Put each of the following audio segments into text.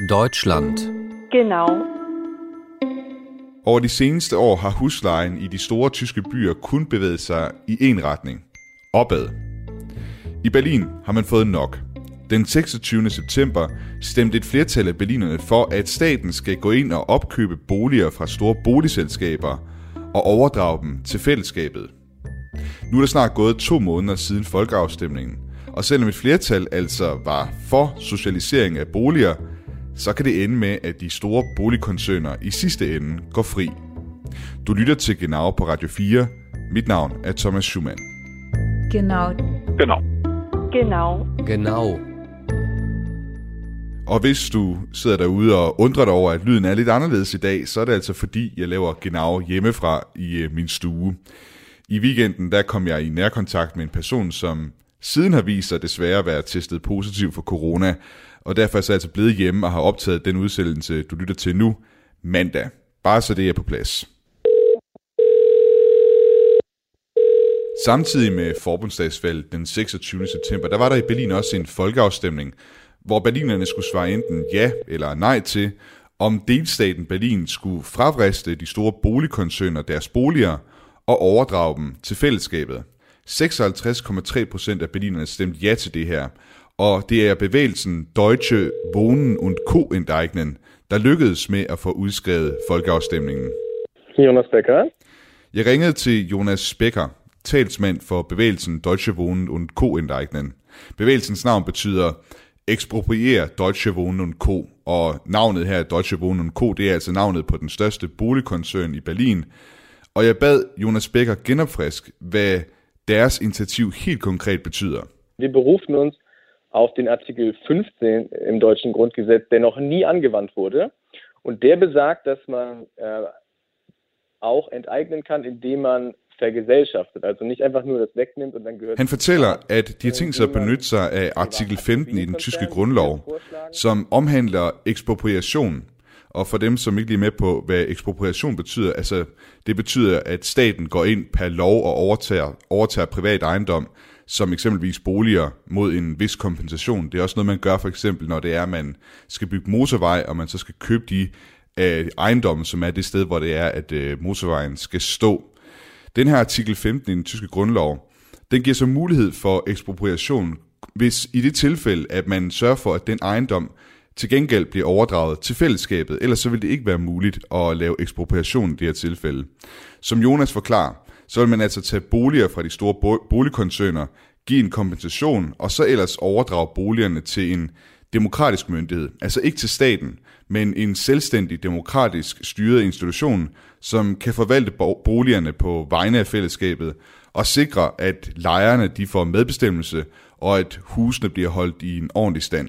Deutschland. Genau. Over de seneste år har huslejen i de store tyske byer kun bevæget sig i én retning. Opad. I Berlin har man fået nok. Den 26. september stemte et flertal af berlinerne for, at staten skal gå ind og opkøbe boliger fra store boligselskaber og overdrage dem til fællesskabet. Nu er der snart gået to måneder siden folkeafstemningen, og selvom et flertal altså var for socialisering af boliger, så kan det ende med, at de store boligkoncerner i sidste ende går fri. Du lytter til Genau på Radio 4. Mit navn er Thomas Schumann. Genau. Genau. Genau. Genau. Og hvis du sidder derude og undrer dig over, at lyden er lidt anderledes i dag, så er det altså fordi, jeg laver Genau hjemmefra i øh, min stue. I weekenden der kom jeg i nærkontakt med en person, som siden har vist sig desværre at være testet positiv for corona, og derfor er jeg altså blevet hjemme og har optaget den udsendelse, du lytter til nu, mandag. Bare så det er på plads. Samtidig med forbundsdagsvalget den 26. september, der var der i Berlin også en folkeafstemning, hvor berlinerne skulle svare enten ja eller nej til, om delstaten Berlin skulle fravriste de store boligkoncerner deres boliger og overdrage dem til fællesskabet. 56,3 procent af berlinerne stemte ja til det her, og det er bevægelsen Deutsche Wohnen und Co. Enteignen, der lykkedes med at få udskrevet folkeafstemningen. Jonas Becker. Jeg ringede til Jonas Becker, talsmand for bevægelsen Deutsche Wohnen und Co. Enteignen. Bevægelsens navn betyder ekspropriere Deutsche Wohnen und Co. Og navnet her, Deutsche Wohnen und Co., det er altså navnet på den største boligkoncern i Berlin. Og jeg bad Jonas Becker genopfrisk, hvad deres initiativ helt konkret betyder. Wir berufen uns auf den Artikel 15 im deutschen Grundgesetz, der noch nie angewandt wurde. Und der besagt, dass man äh, auch enteignen kann, indem man vergesellschaftet. Also nicht einfach nur das wegnimmt und dann gehört... Han fortæller, at de har tænkt sig at benytte sig af artikel 15 i den tyske grundlov, som omhandler ekspropriation. Og for dem, som ikke lige er med på, hvad ekspropriation betyder, altså det betyder, at staten går ind per lov og overtager, overtager privat ejendom, som eksempelvis boliger mod en vis kompensation. Det er også noget, man gør for eksempel, når det er, at man skal bygge motorvej, og man så skal købe de øh, ejendomme, som er det sted, hvor det er, at øh, motorvejen skal stå. Den her artikel 15 i den tyske grundlov, den giver så mulighed for ekspropriation, hvis i det tilfælde, at man sørger for, at den ejendom til gengæld bliver overdraget til fællesskabet, ellers så vil det ikke være muligt at lave ekspropriation i det her tilfælde. Som Jonas forklarer, så vil man altså tage boliger fra de store boligkoncerner, give en kompensation, og så ellers overdrage boligerne til en demokratisk myndighed. Altså ikke til staten, men en selvstændig demokratisk styret institution, som kan forvalte boligerne på vegne af fællesskabet og sikre, at lejerne de får medbestemmelse, og at husene bliver holdt i en ordentlig stand.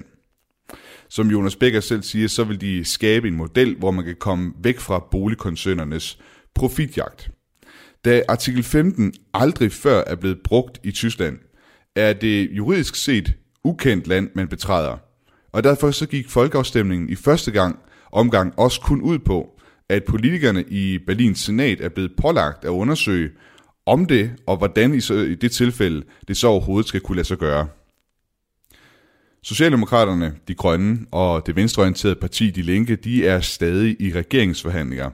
Som Jonas Becker selv siger, så vil de skabe en model, hvor man kan komme væk fra boligkoncernernes profitjagt. Da artikel 15 aldrig før er blevet brugt i Tyskland, er det juridisk set ukendt land, man betræder. Og derfor så gik folkeafstemningen i første gang omgang også kun ud på, at politikerne i Berlins senat er blevet pålagt at undersøge, om det og hvordan i, så, i det tilfælde det så overhovedet skal kunne lade sig gøre. Socialdemokraterne, De Grønne og det venstreorienterede parti De Linke, de er stadig i regeringsforhandlinger.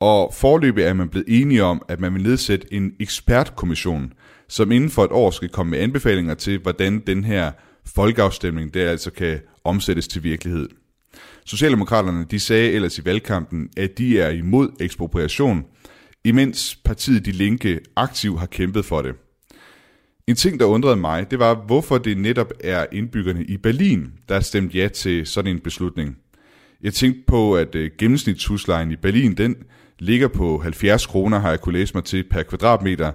Og forløbig er man blevet enige om, at man vil nedsætte en ekspertkommission, som inden for et år skal komme med anbefalinger til, hvordan den her folkeafstemning der altså kan omsættes til virkelighed. Socialdemokraterne de sagde ellers i valgkampen, at de er imod ekspropriation, imens partiet De Linke aktivt har kæmpet for det. En ting, der undrede mig, det var, hvorfor det netop er indbyggerne i Berlin, der har stemt ja til sådan en beslutning. Jeg tænkte på, at øh, gennemsnitshuslejen i Berlin, den ligger på 70 kroner, har jeg kunne læse mig til per kvadratmeter,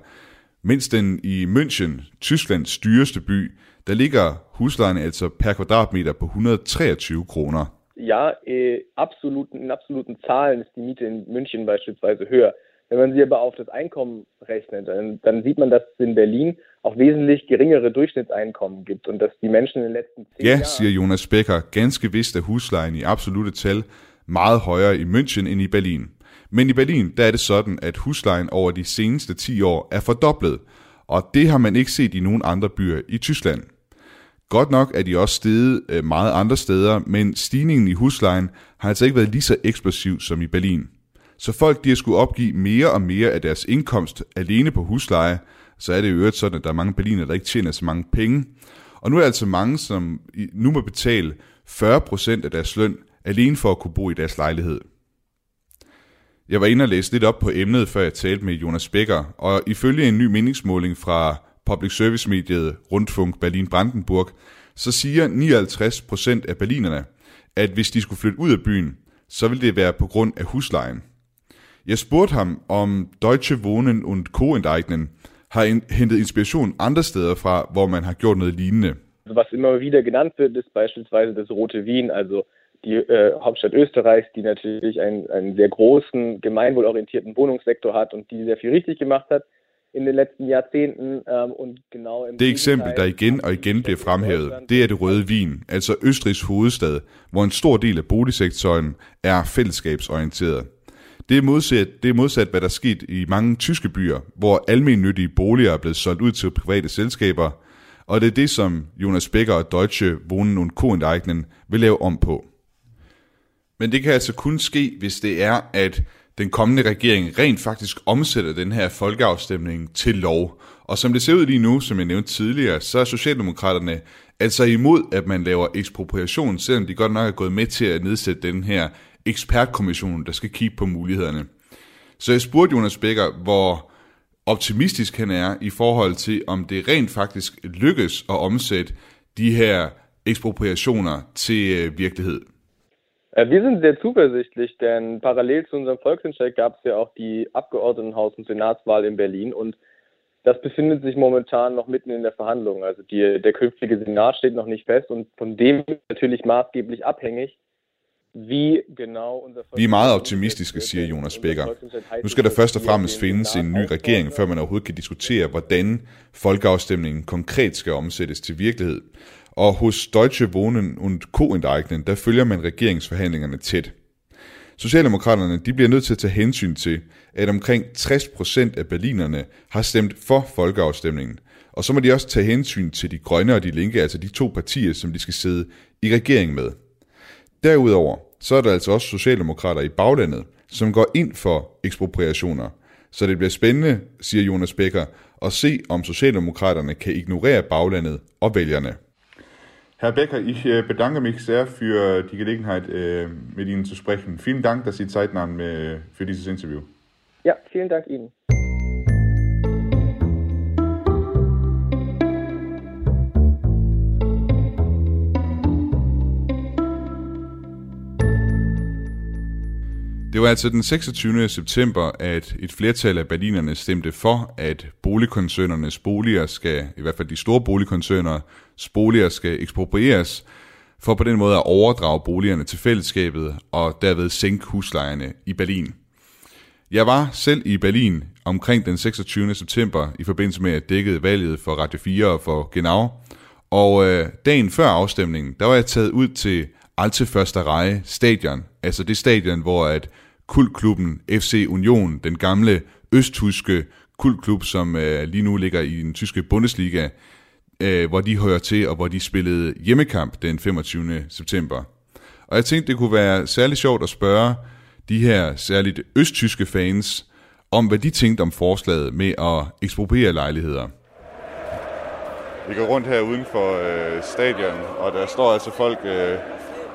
mens den i München, Tysklands dyreste by, der ligger huslejen altså per kvadratmeter på 123 kroner. Ja, äh, absoluten, in absoluten Zahlen ist die Miete in München beispielsweise höher. Wenn man sie aber auf das Einkommen rechnet, dann, dann sieht man, dass es in Berlin auch wesentlich geringere Durchschnittseinkommen gibt und dass die Menschen in den letzten zehn Ja, siger Jonas Becker. Ganske vist er huslejen i absolute tal meget højere i München end i Berlin. Men i Berlin, der er det sådan, at huslejen over de seneste 10 år er fordoblet, og det har man ikke set i nogen andre byer i Tyskland. Godt nok er de også steget øh, meget andre steder, men stigningen i huslejen har altså ikke været lige så eksplosiv som i Berlin. Så folk de har skulle opgive mere og mere af deres indkomst alene på husleje, så er det jo øvrigt sådan, at der er mange berliner, der ikke tjener så mange penge. Og nu er der altså mange, som nu må betale 40% af deres løn alene for at kunne bo i deres lejlighed. Jeg var inde og læse lidt op på emnet, før jeg talte med Jonas Becker, og ifølge en ny meningsmåling fra public service mediet Rundfunk Berlin-Brandenburg, så siger 59% af berlinerne, at hvis de skulle flytte ud af byen, så ville det være på grund af huslejen. Jeg spurgte ham, om Deutsche Wohnen und Co. Enteignen har hentet Inspiration andre steder fra, hvor man har gjort noget lignende. Was immer wieder genannt wird, ist beispielsweise das Rote Wien, also die äh, Hauptstadt Österreichs, die natürlich einen, einen sehr großen, gemeinwohlorientierten Wohnungssektor hat und die sehr viel richtig gemacht hat in den letzten Jahrzehnten. Ähm, und genau im det eksempel, der igen og igen bliver fremhævet, det er det røde Wien, altså Østrigs hovedstad, hvor en stor del af boligsektoren er fællesskabsorienteret. Det er, modsat, det er modsat, hvad der er sket i mange tyske byer, hvor almennyttige boliger er blevet solgt ud til private selskaber, og det er det, som Jonas Becker og Deutsche Wohnen und Co. vil lave om på. Men det kan altså kun ske, hvis det er, at den kommende regering rent faktisk omsætter den her folkeafstemning til lov. Og som det ser ud lige nu, som jeg nævnte tidligere, så er Socialdemokraterne altså imod, at man laver ekspropriation, selvom de godt nok er gået med til at nedsætte den her ekspertkommission, der skal kigge på mulighederne. Så jeg spurgte Jonas Becker, hvor optimistisk han er i forhold til, om det rent faktisk lykkes at omsætte de her ekspropriationer til øh, virkelighed. Äh, wir sind sehr zuversichtlich, denn parallel zu unserem Volksentscheid gab es ja auch die Abgeordnetenhaus- und Senatswahl in Berlin und das befindet sich momentan noch mitten in der Verhandlung. Also die, der künftige Senat steht noch nicht fest und von dem natürlich maßgeblich abhängig, Vi er meget optimistiske, siger Jonas Becker. Nu skal der først og fremmest findes en ny regering, før man overhovedet kan diskutere, hvordan folkeafstemningen konkret skal omsættes til virkelighed. Og hos Deutsche Wohnen und Co. Enteignen, der følger man regeringsforhandlingerne tæt. Socialdemokraterne de bliver nødt til at tage hensyn til, at omkring 60% af berlinerne har stemt for folkeafstemningen. Og så må de også tage hensyn til de grønne og de linke, altså de to partier, som de skal sidde i regering med. Derudover så er der altså også socialdemokrater i baglandet, som går ind for ekspropriationer. Så det bliver spændende, siger Jonas Becker, at se om Socialdemokraterne kan ignorere baglandet og vælgerne. Herr Becker, ich äh, bedanke mich sehr für die Gelegenheit, äh, mit Ihnen zu sprechen. Vielen Dank, dass Sie Zeit nahmen äh, für dieses Interview. Ja, vielen Dank Ihnen. Det var altså den 26. september, at et flertal af berlinerne stemte for, at boligkoncernernes boliger skal, i hvert fald de store boligkoncerners boliger skal eksproprieres, for på den måde at overdrage boligerne til fællesskabet og derved sænke huslejerne i Berlin. Jeg var selv i Berlin omkring den 26. september i forbindelse med at dække valget for Radio 4 og for Genau, og øh, dagen før afstemningen, der var jeg taget ud til Alte Försterei stadion, altså det stadion, hvor at kultklubben FC Union, den gamle østtyske kultklub, som øh, lige nu ligger i den tyske Bundesliga, øh, hvor de hører til, og hvor de spillede hjemmekamp den 25. september. Og jeg tænkte, det kunne være særlig sjovt at spørge de her særligt østtyske fans, om hvad de tænkte om forslaget med at ekspropriere lejligheder. Vi går rundt her uden for øh, stadion, og der står altså folk, øh,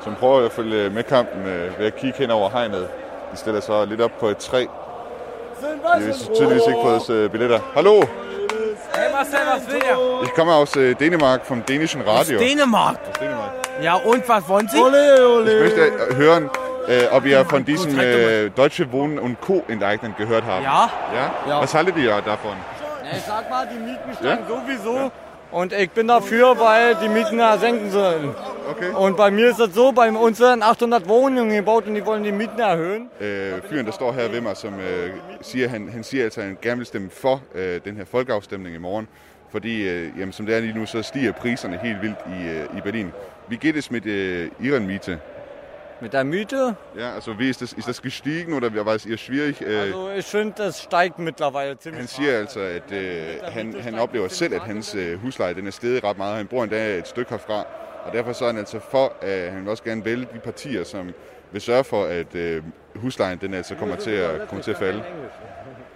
som prøver at følge med kampen øh, ved at kigge hen over hegnet. De stiller sig lidt op på et træ. De har tydeligvis ikke fået uh, billetter. Hallo! Ich komme aus Dänemark vom dänischen Radio. Aus Dänemark? Aus Dänemark. Ja, und was wollen Sie? Ole, ole. Ich möchte hören, äh, ob ihr von diesem äh, Deutsche Wohnen und Co. enteignen gehört habt. Ja. ja. Ja? Was haltet ihr davon? Ja, ich sag mal, die Mieten steigen ja? sowieso. Und ich bin dafür, weil die Mieten ja senken sollen. Okay. Und bei mir ist das so, bei uns werden 800 Wohnungen gebaut, und die wollen die Mieten erhöhen. Øh, fyren, der står her ved mig, som øh, siger, han, han siger altså, at han gerne vil stemme for øh, den her folkeafstemning i morgen, fordi øh, jamen, som det er lige nu, så stiger priserne helt vildt i, øh, i Berlin. Vi geht es mit äh, Ihren Miete? Mit der Miete? Ja, also wie ist das, ist das gestiegen oder war es ihr schwierig? Øh, Also ich finde, das steigt mittlerweile han ziemlich siger altså, at øh, han, han oplever selv, at hans øh, husleje den er steget ret meget. Han bor endda et stykke herfra, og derfor så er han altså for, at han vil også gerne vælge de partier, som vil sørge for, at øh, huslejen den altså kommer til at, kommer til at falde.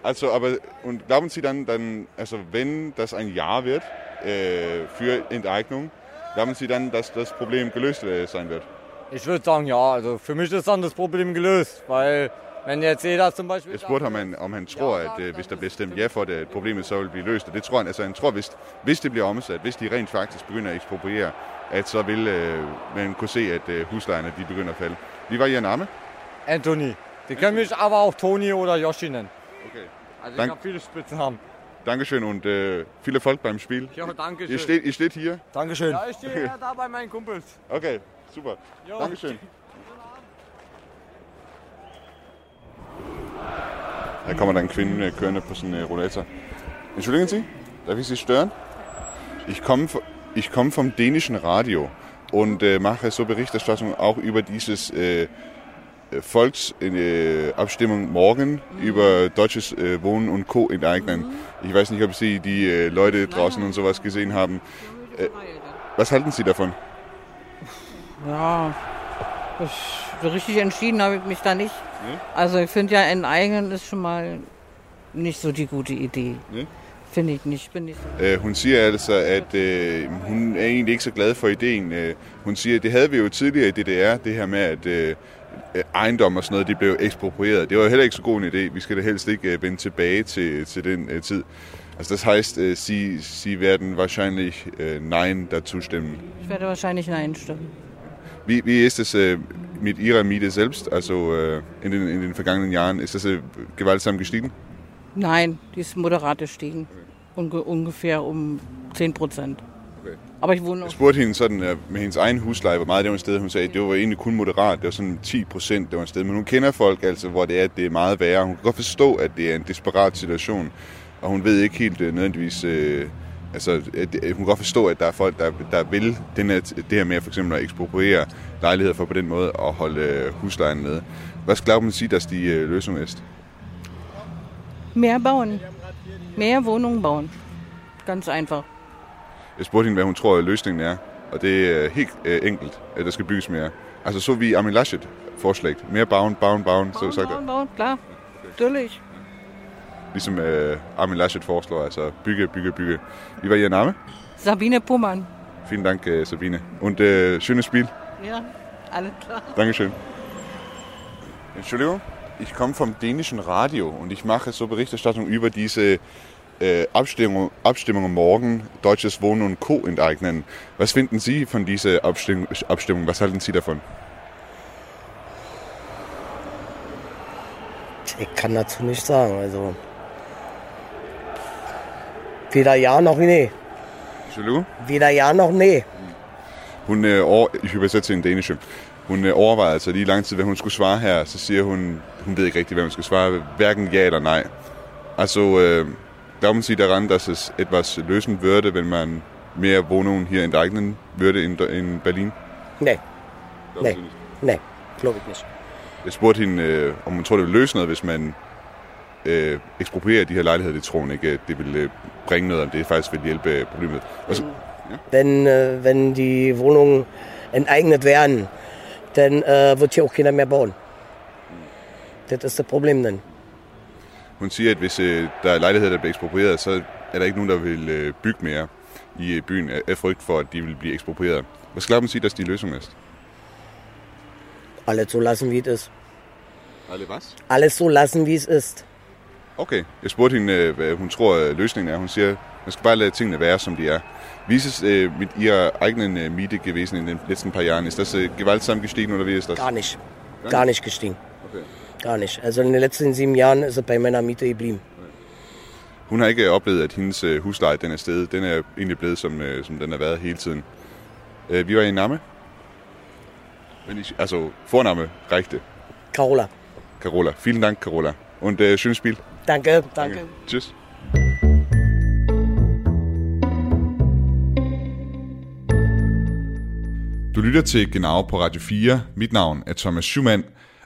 Also, aber und glauben Sie dann, dann also wenn das ein Ja wird äh, für Enteignung, glauben Sie dann, dass das Problem gelöst äh, sein wird? Ich würde sagen, ja, also für mich ist dann das Problem gelöst, weil wenn jetzt jeder zum Beispiel... Jeg spurgte ham, om han, om han tror, at øh, hvis der bliver stemt ja for det, at problemet så vil blive løst. Og det tror han, altså han tror, hvis, hvis det bliver omsat, hvis de rent faktisk begynder at ekspropriere, at så vil øh, man kunne se, at øh, huslejerne de begynder at falde. Vi var i en arme. Anthony. Die können mich aber auch Toni oder Yoshi nennen. Okay. Also Dank- ich habe viele Spitznamen. Dankeschön und äh, viel Erfolg beim Spiel. Ja, danke Ihr schön. steht, ihr steht hier. Dankeschön. Ja, ich stehe ja da bei meinen Kumpels. Okay, super. Jo. Dankeschön. Her kommer der en kvinde kørende på sin rollator. Entschuldigen Sie, darf ich Sie stören? Ich komme, ich komme vom dänischen Radio und äh, mache so Berichterstattung auch über dieses äh, äh, Volksabstimmung morgen über deutsches äh, Wohnen und Co. enteignen. Ich weiß nicht, ob Sie die äh, Leute draußen und sowas gesehen haben. Äh, was halten Sie davon? Ja, ich, so richtig entschieden habe ich mich da nicht. Nee? Also ich finde ja enteignen ist schon mal nicht so die gute Idee. Nee? Finde ich nicht. Bin nicht so. Øh, hun siger altså, at øh, hun er egentlig ikke så glad for ideen. Øh, hun siger, det havde vi jo tidligere i DDR, det her med, at øh, øh, ejendom og sådan noget, det blev eksproprieret. Det var jo heller ikke så god en idé. Vi skal da helst ikke øh, vende tilbage til, til den øh, tid. Also das heißt, äh, Sie, Sie werden wahrscheinlich äh, Nein dazu stimmen. Ich werde wahrscheinlich Nein stimmen. Wie, wie ist es äh, mit Ihrer Miete selbst, also äh, in, den, in den vergangenen Jahren? Ist das äh, gewaltsam gestiegen? Nein, die ist moderat gestiegen. Unge ungefähr um 10 Prozent. Okay. Aber ich wohne Jeg noch. spurgte hende sådan, øh, med hendes egen husleje, hvor meget det var et sted. Hun sagde, at det var egentlig kun moderat. Det var sådan 10 procent, det var et sted. Men hun kender folk, altså, hvor det er, at det er meget værre. Hun kan godt forstå, at det er en desperat situation. Og hun ved ikke helt øh, nødvendigvis... Øh, altså, hun kan godt forstå, at der er folk, der, der vil den her, det her med for eksempel at ekspropriere lejligheder for på den måde at holde øh, huslejen nede. Was glauben Sie, dass die äh, Lösung ist? Mehr bauen. Mehr Wohnungen bauen. Ganz einfach. Jeg spurgte hende, hvad hun tror, at løsningen er. Og det er helt øh, enkelt, at der skal bygges mere. Altså så vi Armin Laschet forslag. Mere bauen, bauen, bauen. Så Bauen, sagt bauen, bauen, klar. Natürlich. Ligesom øh, Armin Laschet foreslår, altså bygge, bygge, bygge. Vi var i Anname. Sabine Pummern. Vielen Dank, äh, Sabine. Und äh, schönes Spiel. Ja, alles klar. Dankeschön. Entschuldigung, ich komme vom dänischen Radio und ich mache so Berichterstattung über diese äh, Abstimmung, Abstimmung morgen, Deutsches Wohnen und Co. enteignen. Was finden Sie von dieser Abstimmung? Abstimmung? Was halten Sie davon? Ich kann dazu nicht sagen. Also weder ja noch nee. Entschuldigung? Weder ja noch nee. Hun, øh, over, ich übersætter til en danish. Hun øh, overvejer altså lige lang tid, hvad hun skulle svare her. Så siger hun, hun ved ikke rigtigt, hvad hun skal svare. Hverken ja eller nej. Also, äh, glauben Sie daran, dass es etwas lösen würde, wenn man mehr Wohnungen hier enteignen würde in, in Berlin? Nicht? nee, glaube ich nicht. Jeg spurgte hende, øh, om hun tror, det vil løse noget, hvis man øh, eksproprierer de her lejligheder. Det tror hun ikke, det vil øh, bringe noget, om det faktisk vil hjælpe øh, problemet. Og så, Wenn, äh, wenn die Wohnungen enteignet werden, dann äh, wird hier auch keiner mehr bauen. Das ist das Problem dann. Hun siger, at hvis øh, der er lejligheder, der bliver eksproprieret, så er der ikke nogen, der vil øh, bygge mere i øh, byen af, af frygt for, at de vil blive eksproprieret. Was glauben Sie, dass die Lösung ist? Alles so lassen, wie es ist. Alle was? Alles so lassen, wie es ist. Okay. Jeg spurgte hende, øh, hvad hun tror, øh, løsningen er. Hun siger, man skal bare lade tingene være, som de er. Wie ist es äh, mit Ihrer eigenen äh, Miete gewesen in den letzten paar Jahren? Ist das äh, gewaltsam gestiegen oder wie ist das? Gar nicht. Gar nicht gestiegen. Okay. Gar nicht. Also in den letzten sieben Jahren ist es bei meiner Miete geblieben. Hun har ikke oplevet, at hendes øh, husleje den er steget. Den er egentlig blevet, som, øh, som den har været hele tiden. Øh, vi var i Name. Men ich, also, Vorname reichte. Carola. Carola. Vielen Dank, Carola. Und äh, schönes Spiel. Danke, danke. Tschüss. Du Du lytter til Genau på Radio 4. Mit navn er Thomas Schumann,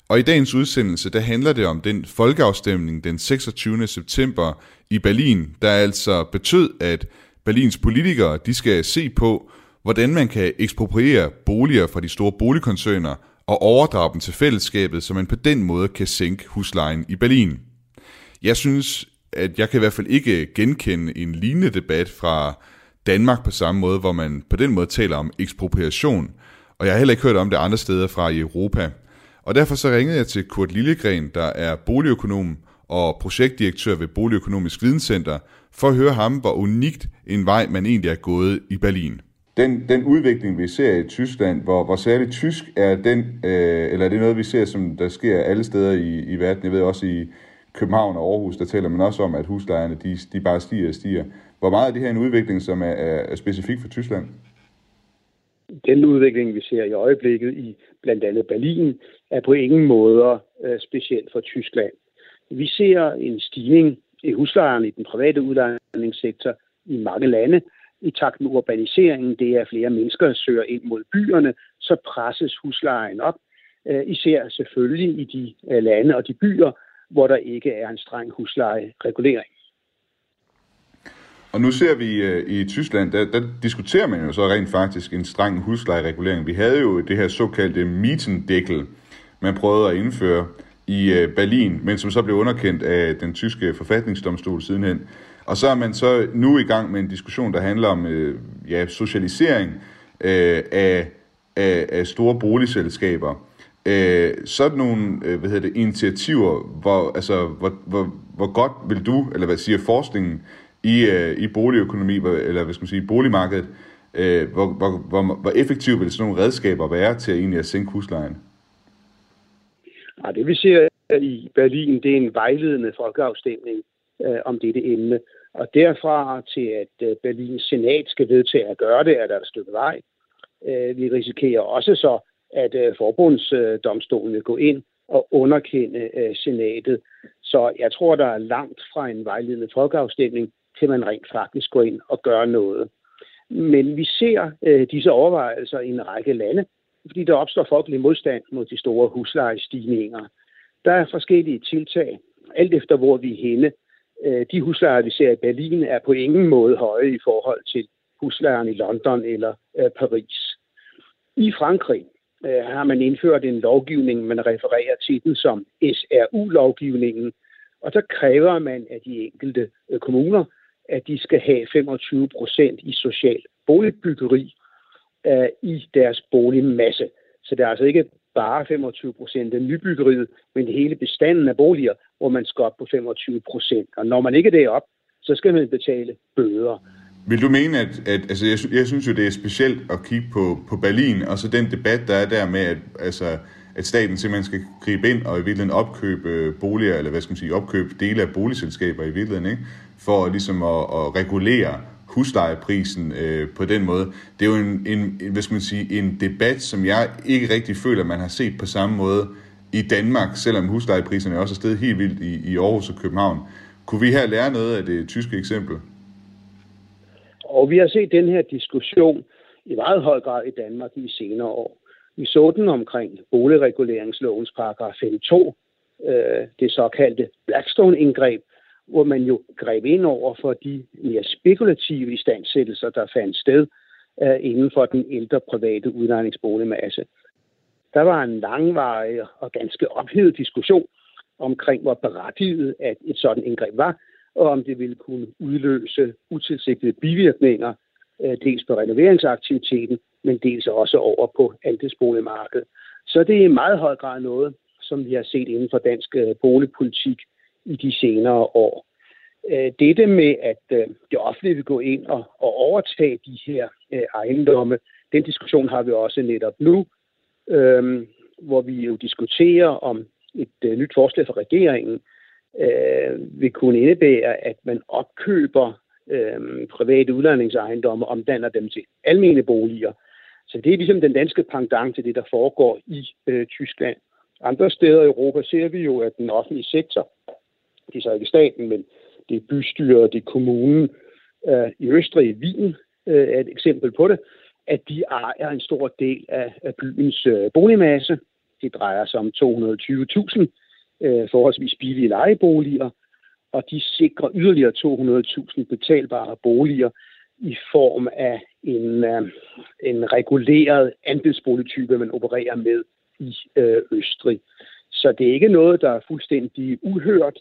og i dagens udsendelse der handler det om den folkeafstemning den 26. september i Berlin, der altså betød, at Berlins politikere de skal se på, hvordan man kan ekspropriere boliger fra de store boligkoncerner og overdrage dem til fællesskabet, så man på den måde kan sænke huslejen i Berlin. Jeg synes, at jeg kan i hvert fald ikke genkende en lignende debat fra Danmark på samme måde, hvor man på den måde taler om ekspropriation, og jeg har heller ikke hørt om det andre steder fra i Europa. Og derfor så ringede jeg til Kurt Lillegren, der er boligøkonom og projektdirektør ved Boligøkonomisk Videnscenter, for at høre ham, hvor unikt en vej man egentlig er gået i Berlin. Den, den udvikling, vi ser i Tyskland, hvor, hvor særligt tysk er den, øh, eller er det noget, vi ser, som der sker alle steder i, i verden? Jeg ved også i København og Aarhus, der taler man også om, at huslejerne de, de bare stiger og stiger. Hvor meget er det her en udvikling, som er, er, er specifik for Tyskland? Den udvikling, vi ser i øjeblikket i blandt andet Berlin, er på ingen måde øh, specielt for Tyskland. Vi ser en stigning i huslejerne i den private udlejningssektor i mange lande. I takt med urbaniseringen, det er flere mennesker, der søger ind mod byerne, så presses huslejen op. Øh, især selvfølgelig i de øh, lande og de byer, hvor der ikke er en streng huslejeregulering. Og nu ser vi øh, i Tyskland, der, der diskuterer man jo så rent faktisk en streng huslejeregulering. Vi havde jo det her såkaldte Mietendeckel, man prøvede at indføre i øh, Berlin, men som så blev underkendt af den tyske forfatningsdomstol sidenhen. Og så er man så nu i gang med en diskussion, der handler om øh, ja, socialisering uh, af, af, af store boligselskaber øh, sådan nogle øh, hvad hedder det, initiativer, hvor, altså, hvor, hvor, hvor godt vil du, eller hvad siger forskningen, i, øh, i boligøkonomi, eller hvad skal man sige, boligmarkedet, øh, hvor, hvor, hvor, hvor effektivt vil sådan nogle redskaber være til at egentlig at sænke huslejen? Ja, det vi ser i Berlin, det er en vejledende folkeafstemning øh, om dette emne. Og derfra til, at øh, Berlins senat skal vedtage at gøre det, er der et stykke vej. Øh, vi risikerer også så, at øh, forbundsdomstolen vil gå ind og underkende øh, senatet. Så jeg tror, der er langt fra en vejledende folkeafstemning til man rent faktisk går ind og gør noget. Men vi ser øh, disse overvejelser i en række lande, fordi der opstår folkelig modstand mod de store huslejestigninger. Der er forskellige tiltag, alt efter hvor vi er henne. Øh, de huslejer, vi ser i Berlin, er på ingen måde høje i forhold til huslejerne i London eller øh, Paris. I Frankrig øh, har man indført en lovgivning, man refererer til den som SRU-lovgivningen, og så kræver man af de enkelte øh, kommuner, at de skal have 25 procent i social boligbyggeri øh, i deres boligmasse. Så det er altså ikke bare 25 procent af nybyggeriet, men hele bestanden af boliger, hvor man skal op på 25 procent. Og når man ikke er derop, så skal man betale bøder. Vil du mene, at, at altså jeg, jeg synes jo, det er specielt at kigge på, på Berlin, og så den debat, der er der med, at, altså, at staten simpelthen skal gribe ind og i virkeligheden opkøbe øh, boliger, eller hvad skal man sige, opkøbe dele af boligselskaber i virkeligheden, ikke? for ligesom at, at regulere huslejeprisen øh, på den måde. Det er jo en, en, hvad skal man sige, en debat, som jeg ikke rigtig føler, man har set på samme måde i Danmark, selvom huslejepriserne også er steget helt vildt i, i Aarhus og København. Kunne vi her lære noget af det tyske eksempel? Og vi har set den her diskussion i meget høj grad i Danmark i senere år. Vi så den omkring boligreguleringslovens paragraf 5.2, øh, det såkaldte Blackstone-indgreb, hvor man jo greb ind over for de mere spekulative istandsættelser, der fandt sted øh, inden for den ældre private udlejningsboligmasse. Der var en langvarig og ganske ophedet diskussion omkring, hvor berettiget at et sådan indgreb var, og om det ville kunne udløse utilsigtede bivirkninger, øh, dels på renoveringsaktiviteten, men dels også over på andelsboligmarkedet. Så det er i meget høj grad noget, som vi har set inden for dansk øh, boligpolitik i de senere år. Øh, dette med, at det offentlige vil gå ind og, og overtage de her ejendomme, den diskussion har vi også netop nu, øhm, hvor vi jo diskuterer om et nyt forslag fra regeringen øh, vil kunne indebære, at man opkøber øh, private udlejningsejendomme og omdanner dem til almene boliger. Så det er ligesom den danske pendant til det, der foregår i øh, Tyskland. Andre steder i Europa ser vi jo, at den offentlige sektor det er så ikke staten, men det er bystyret, det er kommunen. Øh, I Østrig, i Wien, øh, er et eksempel på det, at de ejer en stor del af, af byens øh, boligmasse. Det drejer sig om 220.000 øh, forholdsvis billige lejeboliger, og de sikrer yderligere 200.000 betalbare boliger i form af en, øh, en reguleret andelsboligtype, man opererer med i øh, Østrig. Så det er ikke noget, der er fuldstændig uhørt.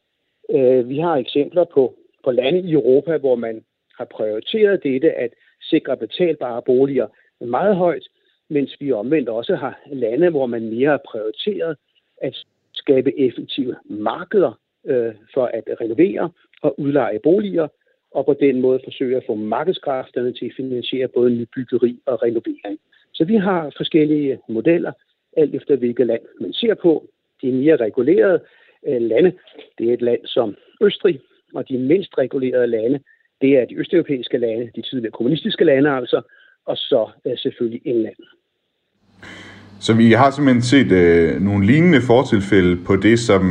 Øh, vi har eksempler på, på lande i Europa, hvor man har prioriteret dette at sikre betalbare boliger meget højt, mens vi omvendt også har lande, hvor man mere har prioriteret at skabe effektive markeder øh, for at renovere og udleje boliger, og på den måde forsøge at få markedskræfterne til at finansiere både nybyggeri og renovering. Så vi har forskellige modeller, alt efter hvilket land man ser på. De mere regulerede øh, lande, det er et land som Østrig, og de mindst regulerede lande, det er de østeuropæiske lande, de tidligere kommunistiske lande altså, og så øh, selvfølgelig England. Så vi har simpelthen set øh, nogle lignende fortilfælde på det, som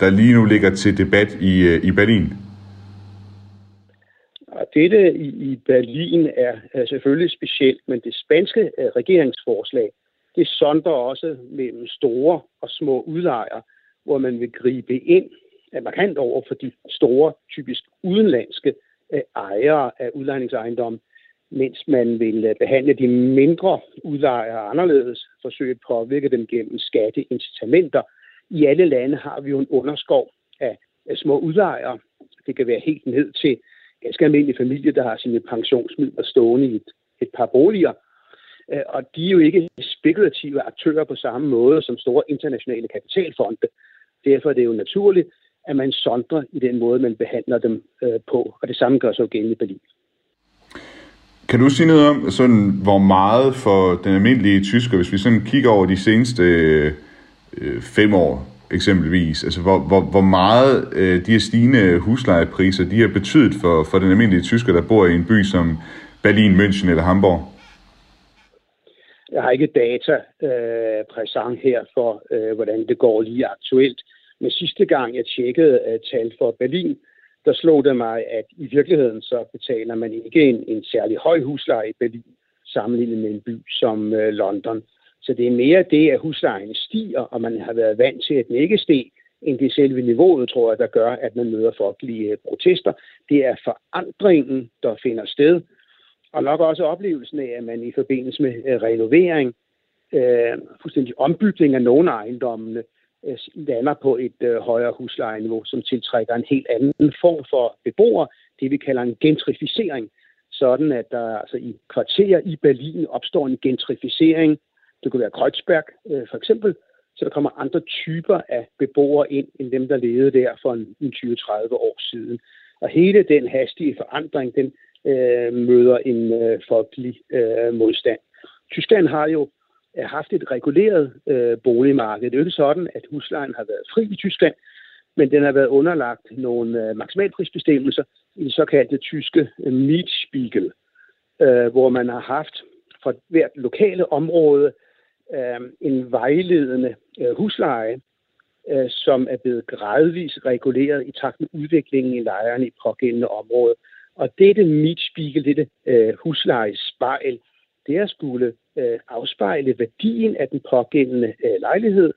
der lige nu ligger til debat i, øh, i Berlin? Dette i, i Berlin er, er selvfølgelig specielt, men det spanske øh, regeringsforslag, det sonder også mellem store og små udlejere, hvor man vil gribe ind er markant over for de store, typisk udenlandske øh, ejere af udlejningsejendomme, mens man vil øh, behandle de mindre udlejere anderledes, forsøge at påvirke dem gennem skatteincitamenter. I alle lande har vi jo en underskov af, af små udlejere. Det kan være helt ned til ganske almindelige familie, der har sine pensionsmidler stående i et, et par boliger. Øh, og de er jo ikke spekulative aktører på samme måde som store internationale kapitalfonde. Derfor er det jo naturligt, at man sondrer i den måde, man behandler dem øh, på. Og det samme gør sig jo gennem i Berlin. Kan du sige noget om, sådan, hvor meget for den almindelige tysker, hvis vi sådan kigger over de seneste øh, fem år eksempelvis, altså hvor, hvor, hvor meget øh, de her stigende huslejepriser, de har betydet for, for den almindelige tysker, der bor i en by som Berlin, München eller Hamburg? Jeg har ikke data øh, præsent her for, øh, hvordan det går lige aktuelt. Men sidste gang jeg tjekkede øh, tal for Berlin, der slog det mig, at i virkeligheden så betaler man ikke en, en særlig høj husleje i Berlin, sammenlignet med en by som øh, London. Så det er mere det, at huslejen stiger, og man har været vant til, at den ikke steg, end det selve niveauet, tror jeg, der gør, at man møder folkelige øh, protester. Det er forandringen, der finder sted, og nok også oplevelsen af, at man i forbindelse med øh, renovering, øh, fuldstændig ombygning af nogle ejendommene, Øh, Øh, lander på et øh, højere huslejeniveau, som tiltrækker en helt anden form for beboere, det vi kalder en gentrificering, sådan at der altså i kvarterer i Berlin opstår en gentrificering. Det kunne være Kreuzberg øh, for eksempel, så der kommer andre typer af beboere ind, end dem, der levede der for en, en 20-30 år siden. Og hele den hastige forandring, den øh, møder en øh, folkelig øh, modstand. Tyskland har jo Øh, haft et reguleret øh, boligmarked. Det er jo ikke sådan, at huslejen har været fri i Tyskland, men den har været underlagt nogle øh, maksimalprisbestemmelser i det såkaldte tyske øh, Mietspiegel, øh, hvor man har haft for hvert lokale område øh, en vejledende øh, husleje, øh, som er blevet gradvist reguleret i takt med udviklingen i lejerne i pågældende område. Og dette Mietspiegel, dette øh, huslejespejl, det er skulle øh, afspejle værdien af den pågældende øh, lejlighed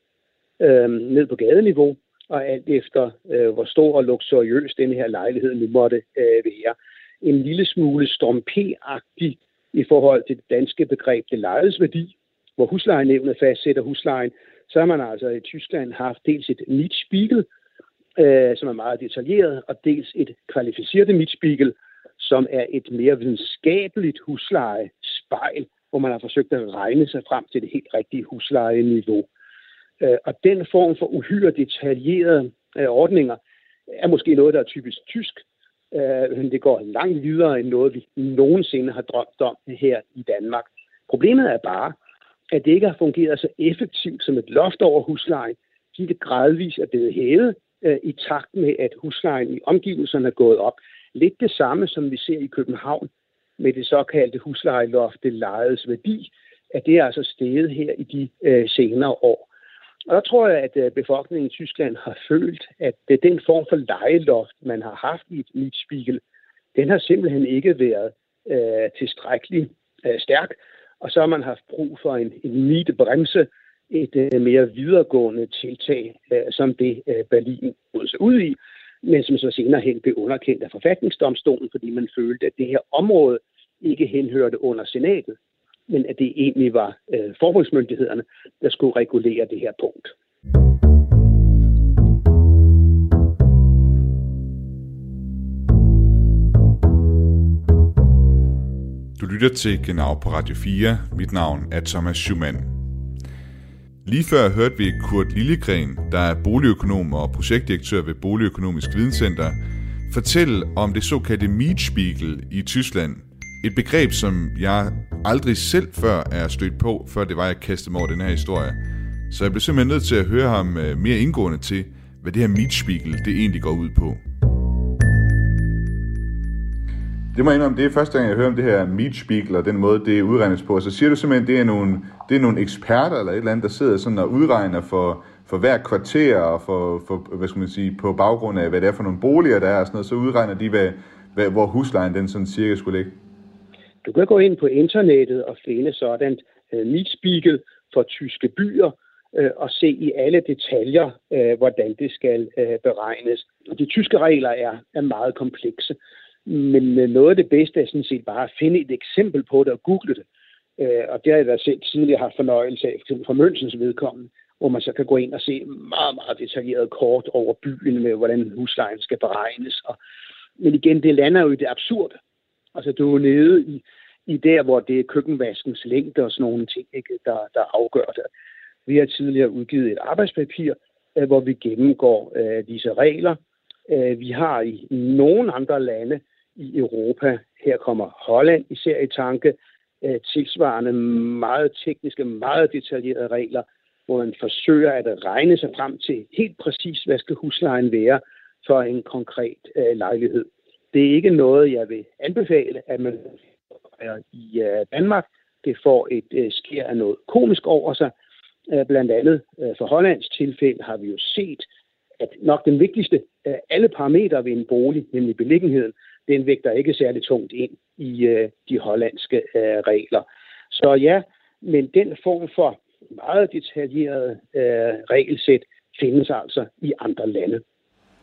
øh, ned på gadeniveau, og alt efter øh, hvor stor og luksuriøs den her lejlighed nu måtte øh, være. En lille smule stormpagtig i forhold til det danske begreb det lejedes værdi, hvor huslejenævnet fastsætter huslejen, så har man altså i Tyskland haft dels et Mietspiegel, øh, som er meget detaljeret, og dels et kvalificeret Mietspiegel, som er et mere videnskabeligt huslejespejl, hvor man har forsøgt at regne sig frem til det helt rigtige huslejeniveau. Øh, og den form for uhyre detaljerede øh, ordninger er måske noget, der er typisk tysk, øh, men det går langt videre end noget, vi nogensinde har drømt om her i Danmark. Problemet er bare, at det ikke har fungeret så effektivt som et loft over huslejen, fordi det gradvist er blevet hævet i takt med, at huslejen i omgivelserne er gået op. Lidt det samme, som vi ser i København med det såkaldte huslejeloft, det lejedes værdi, at det er altså steget her i de øh, senere år. Og der tror jeg, at øh, befolkningen i Tyskland har følt, at øh, den form for lejeloft, man har haft i et Mietspiegel, den har simpelthen ikke været øh, tilstrækkelig øh, stærk. Og så har man haft brug for en, en bremse, et øh, mere videregående tiltag, øh, som det øh, Berlin brød sig ud i, men som så senere hen blev underkendt af forfatningsdomstolen, fordi man følte, at det her område ikke henhørte under senatet, men at det egentlig var øh, forbundsmyndighederne, der skulle regulere det her punkt. Du lytter til Genau på Radio 4. Mit navn er Thomas Schumann. Lige før hørte vi Kurt Lillegren, der er boligøkonom og projektdirektør ved Boligøkonomisk Videnscenter, fortælle om det såkaldte Mietspiegel i Tyskland. Et begreb, som jeg aldrig selv før er stødt på, før det var, jeg kastede mig over den her historie. Så jeg blev simpelthen nødt til at høre ham øh, mere indgående til, hvad det her Mietspiegel det egentlig går ud på. Det må jeg indrømme, det er første gang, jeg hører om det her Mietspiegel og den måde, det udregnes på. Så siger du simpelthen, det er nogle, det er nogle eksperter eller et eller andet, der sidder sådan og udregner for, for hver kvarter og for, for, hvad skal man sige, på baggrund af, hvad det er for nogle boliger, der er og sådan noget, så udregner de, hvad, hvad, hvor huslejen den sådan cirka skulle ligge. Du kan gå ind på internettet og finde sådan øh, uh, Mietspiegel for tyske byer, uh, og se i alle detaljer, uh, hvordan det skal uh, beregnes. De tyske regler er, er meget komplekse. Men noget af det bedste er sådan set bare at finde et eksempel på det og google det. Øh, og det har jeg da selv tidligere haft fornøjelse af, f.eks. fra Mønsens vedkommende, hvor man så kan gå ind og se meget, meget detaljeret kort over byen med, hvordan huslejen skal beregnes. Og, men igen, det lander jo i det absurde. Altså, du er nede i, i der, hvor det er køkkenvaskens længde og sådan nogle ting, ikke, der, der afgør det. Vi har tidligere udgivet et arbejdspapir, øh, hvor vi gennemgår øh, disse regler. Øh, vi har i nogle andre lande i Europa. Her kommer Holland især i tanke. Øh, tilsvarende meget tekniske, meget detaljerede regler, hvor man forsøger at regne sig frem til helt præcis, hvad skal huslejen være for en konkret øh, lejlighed. Det er ikke noget, jeg vil anbefale, at man er i øh, Danmark. Det får et øh, sker af noget komisk over sig. Øh, blandt andet øh, for Hollands tilfælde har vi jo set, at nok den vigtigste af alle parametre ved en bolig, nemlig beliggenheden, den vægter ikke særlig tungt ind i øh, de hollandske øh, regler. Så ja, men den form for meget detaljeret øh, regelsæt findes altså i andre lande.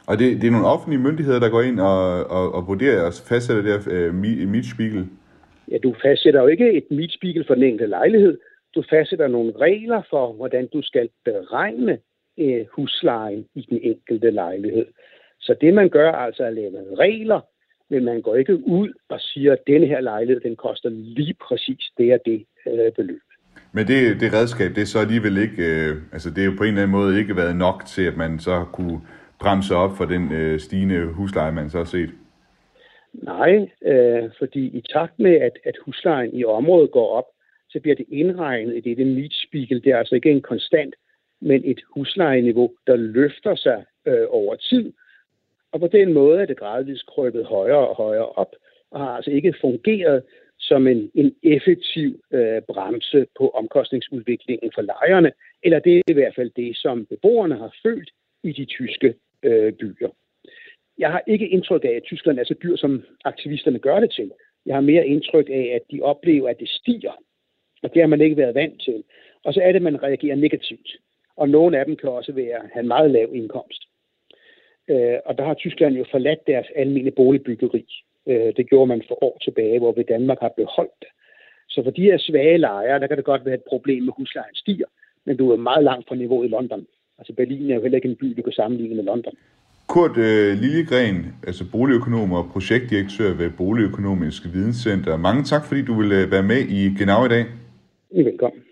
Og det, det er nogle offentlige myndigheder, der går ind og, og, og vurderer og fastsætter det her øh, Mietspiegel? Ja, du fastsætter jo ikke et Mietspiegel for den enkelte lejlighed. Du fastsætter nogle regler for, hvordan du skal beregne øh, huslejen i den enkelte lejlighed. Så det man gør altså at lave regler, men man går ikke ud og siger, at denne her lejlighed, den koster lige præcis det og det øh, beløb. Men det, det redskab, det er så alligevel ikke, øh, altså det er jo på en eller anden måde ikke været nok til, at man så kunne bremse op for den øh, stigende husleje, man så har set? Nej, øh, fordi i takt med, at, at huslejen i området går op, så bliver det indregnet i det, det mietspiegel. Det er altså ikke en konstant, men et huslejeniveau, der løfter sig øh, over tid, og på den måde er det gradvist krøbet højere og højere op, og har altså ikke fungeret som en, en effektiv øh, bremse på omkostningsudviklingen for lejerne, eller det er i hvert fald det, som beboerne har følt i de tyske øh, byer. Jeg har ikke indtryk af, at Tyskland er så dyr, som aktivisterne gør det til. Jeg har mere indtryk af, at de oplever, at det stiger, og det har man ikke været vant til. Og så er det, at man reagerer negativt. Og nogle af dem kan også være, have en meget lav indkomst. Øh, og der har Tyskland jo forladt deres almindelige boligbyggeri. Øh, det gjorde man for år tilbage, hvor vi Danmark har beholdt det. Så for de her svage lejere, der kan det godt være et problem med huslejen stiger, men du er meget langt fra niveauet i London. Altså Berlin er jo heller ikke en by, du kan sammenligne med London. Kurt øh, Lillegren, altså boligøkonom og projektdirektør ved Boligøkonomisk Videnscenter. Mange tak, fordi du ville øh, være med i Genau i dag. Velkommen.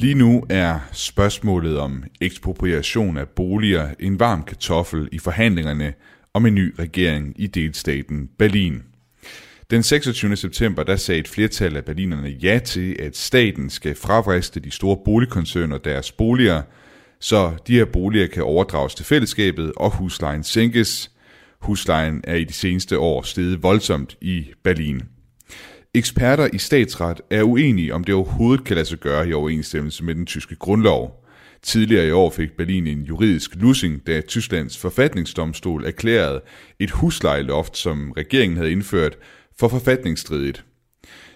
Lige nu er spørgsmålet om ekspropriation af boliger en varm kartoffel i forhandlingerne om en ny regering i delstaten Berlin. Den 26. september der sagde et flertal af berlinerne ja til, at staten skal fravriste de store boligkoncerner deres boliger, så de her boliger kan overdrages til fællesskabet og huslejen sænkes. Huslejen er i de seneste år steget voldsomt i Berlin. Eksperter i statsret er uenige om det overhovedet kan lade sig gøre i overensstemmelse med den tyske grundlov. Tidligere i år fik Berlin en juridisk lussing, da Tysklands forfatningsdomstol erklærede et huslejeloft, som regeringen havde indført, for forfatningsstridigt.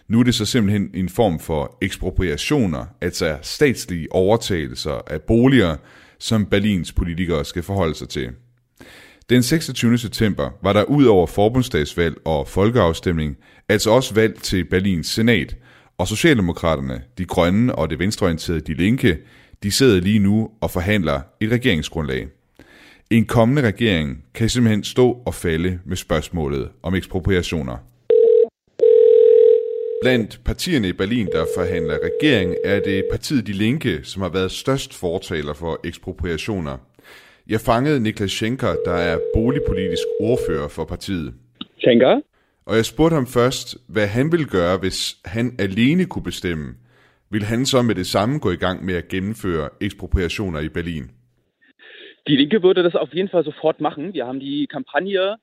Nu er det så simpelthen en form for ekspropriationer, altså statslige overtagelser af boliger, som Berlins politikere skal forholde sig til. Den 26. september var der ud over forbundsdagsvalg og folkeafstemning, altså også valg til Berlins senat, og Socialdemokraterne, de grønne og det venstreorienterede De Linke, de sidder lige nu og forhandler et regeringsgrundlag. En kommende regering kan simpelthen stå og falde med spørgsmålet om ekspropriationer. Blandt partierne i Berlin, der forhandler regering, er det partiet De Linke, som har været størst fortaler for ekspropriationer. Jeg fangede Niklas Schenker, der er boligpolitisk ordfører for partiet. Schenker? Og jeg spurgte ham først, hvad han ville gøre, hvis han alene kunne bestemme. Vil han så med det samme gå i gang med at gennemføre ekspropriationer i Berlin? Die Linke würde das auf jeden Fall sofort machen. Wir haben die Kampagne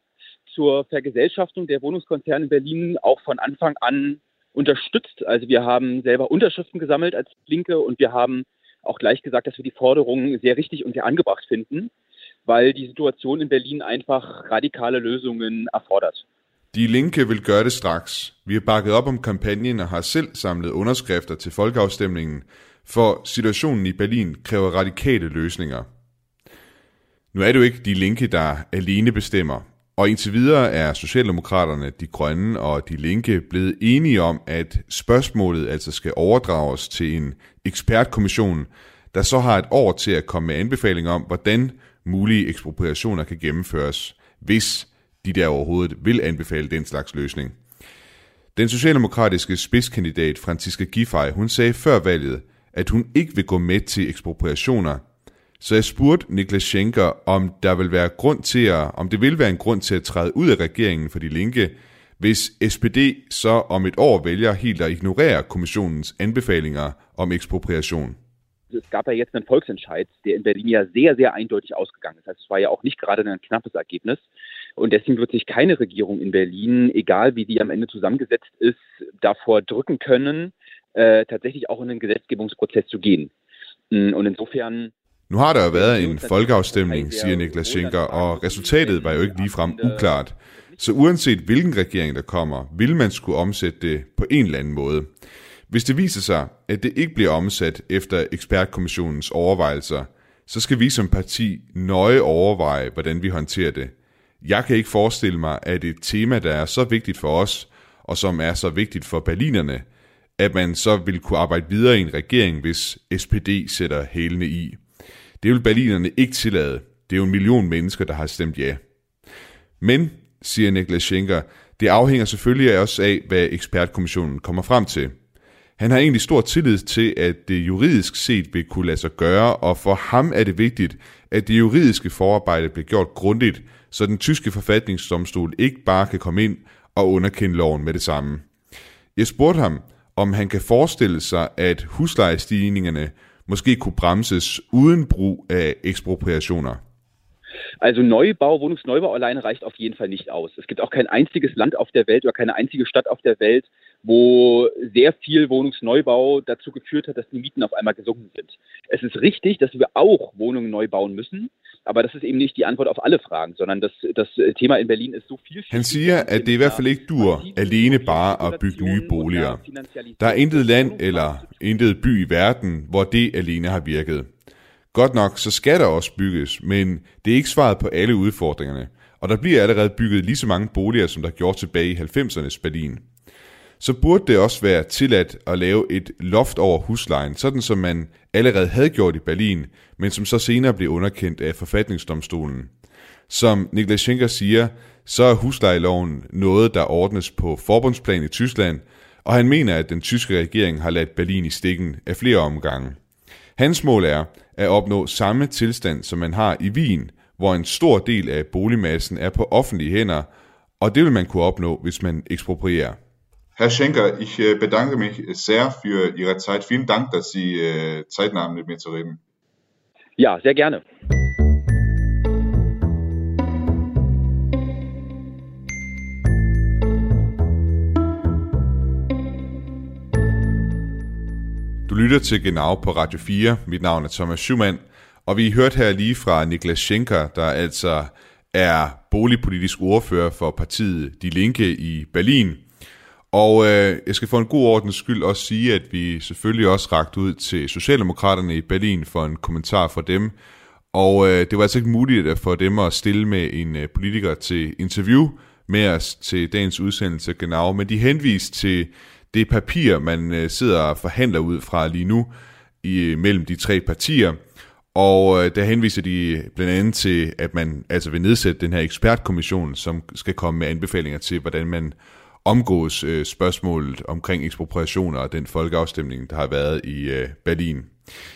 zur Vergesellschaftung der Wohnungskonzerne in Berlin auch von Anfang an unterstützt. Also wir haben selber Unterschriften gesammelt als Linke und wir haben auch gleich gesagt, dass wir die Forderungen sehr richtig und sehr angebracht finden, weil die Situation in Berlin einfach radikale Lösungen erfordert. De Linke vil gøre det straks. Vi har bakket op om kampagnen og har selv samlet underskrifter til folkeafstemningen, for situationen i Berlin kræver radikale løsninger. Nu er det jo ikke De Linke, der alene bestemmer. Og indtil videre er Socialdemokraterne, De Grønne og De Linke blevet enige om, at spørgsmålet altså skal overdrages til en ekspertkommission, der så har et år til at komme med anbefalinger om, hvordan mulige ekspropriationer kan gennemføres, hvis de der overhovedet vil anbefale den slags løsning. Den socialdemokratiske spidskandidat Franziska Giffey, hun sagde før valget, at hun ikke vil gå med til ekspropriationer – så jeg spurgte Niklas Schenker, om der vil være grund til at, om det vil være en grund til at træde ud af regeringen for de linke, hvis SPD så om et år vælger helt at ignorere kommissionens anbefalinger om ekspropriation. Es gab ja jetzt einen Volksentscheid, der in Berlin ja sehr, sehr eindeutig ausgegangen ist. Also es war ja auch nicht gerade ein knappes Ergebnis. Und deswegen wird sich keine Regierung in Berlin, egal wie die am Ende zusammengesetzt ist, davor drücken können, äh, tatsächlich auch in den Gesetzgebungsprozess zu gehen. Und insofern nu har der jo været en folkeafstemning, siger Niklas Schenker, og resultatet var jo ikke ligefrem uklart. Så uanset hvilken regering der kommer, vil man skulle omsætte det på en eller anden måde. Hvis det viser sig, at det ikke bliver omsat efter ekspertkommissionens overvejelser, så skal vi som parti nøje overveje, hvordan vi håndterer det. Jeg kan ikke forestille mig, at et tema, der er så vigtigt for os, og som er så vigtigt for berlinerne, at man så vil kunne arbejde videre i en regering, hvis SPD sætter hælene i. Det vil berlinerne ikke tillade. Det er jo en million mennesker, der har stemt ja. Men, siger Niklas Schenker, det afhænger selvfølgelig også af, hvad ekspertkommissionen kommer frem til. Han har egentlig stor tillid til, at det juridisk set vil kunne lade sig gøre, og for ham er det vigtigt, at det juridiske forarbejde bliver gjort grundigt, så den tyske forfatningsdomstol ikke bare kan komme ind og underkende loven med det samme. Jeg spurgte ham, om han kan forestille sig, at huslejestigningerne måske kunne bremses uden brug af ekspropriationer. Also Neubau, Wohnungsneubau alleine reicht auf jeden Fall nicht aus. Es gibt auch kein einziges Land auf der Welt oder keine einzige Stadt auf der Welt, wo sehr viel Wohnungsneubau dazu geführt hat, dass die Mieten auf einmal gesunken sind. Es ist richtig, dass wir auch Wohnungen neu bauen müssen, aber das ist eben nicht die Antwort auf alle Fragen, sondern das, das Thema in Berlin ist so viel. Han siger, at det i hvert fald ikke dur alene bare at bygge nye boliger. Der er intet land eller intet by i verden, hvor det alene har virket. Godt nok, så skal der også bygges, men det er ikke svaret på alle udfordringerne, og der bliver allerede bygget lige så mange boliger, som der gjorde tilbage i 90'ernes Berlin. Så burde det også være tilladt at lave et loft over huslejen, sådan som man allerede havde gjort i Berlin, men som så senere blev underkendt af forfatningsdomstolen. Som Niklas Schenker siger, så er huslejeloven noget, der ordnes på forbundsplan i Tyskland, og han mener, at den tyske regering har ladt Berlin i stikken af flere omgange. Hans mål er at opnå samme tilstand, som man har i Wien, hvor en stor del af boligmassen er på offentlige hænder, og det vil man kunne opnå, hvis man eksproprierer. Herr Schenker, ich äh, bedanke mich sehr für Ihre Zeit. Vielen Dank, dass Sie äh, Zeit nahmen, mit mir zu reden. Ja, sehr gerne. Du lytter til Genau på Radio 4. Mit navn er Thomas Schumann, og vi hørte her lige fra Niklas Schenker, der altså er boligpolitisk ordfører for partiet De Linke i Berlin. Og øh, jeg skal for en god ordens skyld også sige, at vi selvfølgelig også rakte ud til Socialdemokraterne i Berlin for en kommentar fra dem. Og øh, det var altså ikke muligt at få dem at stille med en øh, politiker til interview med os til dagens udsendelse genau, men de henviste til det papir, man øh, sidder og forhandler ud fra lige nu i, øh, mellem de tre partier. Og øh, der henviser de blandt andet til, at man altså vil nedsætte den her ekspertkommission, som skal komme med anbefalinger til, hvordan man omgås øh, spørgsmålet omkring ekspropriationer og den folkeafstemning, der har været i øh, Berlin.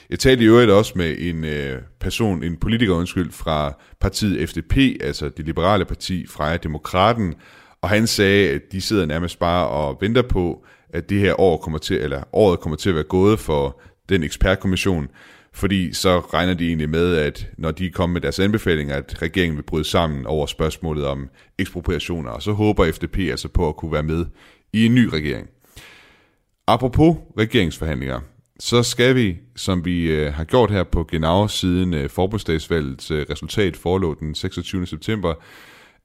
Jeg talte i øvrigt også med en øh, person, en politiker undskyld, fra partiet FDP, altså det liberale parti fra Demokraten, og han sagde, at de sidder nærmest bare og venter på, at det her år kommer til, eller året kommer til at være gået for den ekspertkommission, fordi så regner de egentlig med, at når de kommer med deres anbefalinger, at regeringen vil bryde sammen over spørgsmålet om ekspropriationer, og så håber FDP altså på at kunne være med i en ny regering. Apropos regeringsforhandlinger, så skal vi, som vi øh, har gjort her på Genau siden øh, forbundsdagsvalgets øh, resultat forelå den 26. september,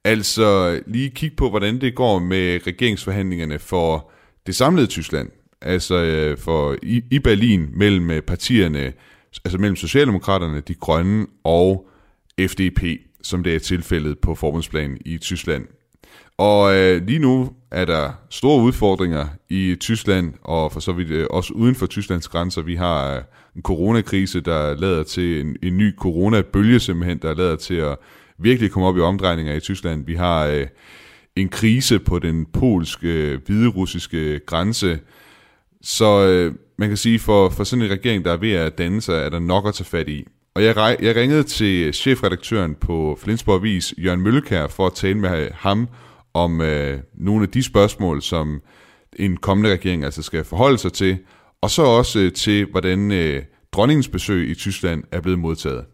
altså lige kigge på, hvordan det går med regeringsforhandlingerne for det samlede Tyskland, altså øh, for i, i Berlin mellem øh, partierne, altså mellem Socialdemokraterne, De Grønne og FDP, som det er tilfældet på forbundsplanen i Tyskland. Og øh, lige nu er der store udfordringer i Tyskland, og for så vidt øh, også uden for Tysklands grænser. Vi har øh, en coronakrise, der lader til en, en ny coronabølge simpelthen, der lader til at virkelig komme op i omdrejninger i Tyskland. Vi har øh, en krise på den polske, hviderussiske grænse. Så øh, man kan sige, for, for sådan en regering, der er ved at danne sig, er der nok at tage fat i. Og jeg, jeg ringede til chefredaktøren på Flensborg Avis, Jørgen Møllekær, for at tale med ham om øh, nogle af de spørgsmål, som en kommende regering altså skal forholde sig til, og så også øh, til, hvordan øh, dronningens besøg i Tyskland er blevet modtaget.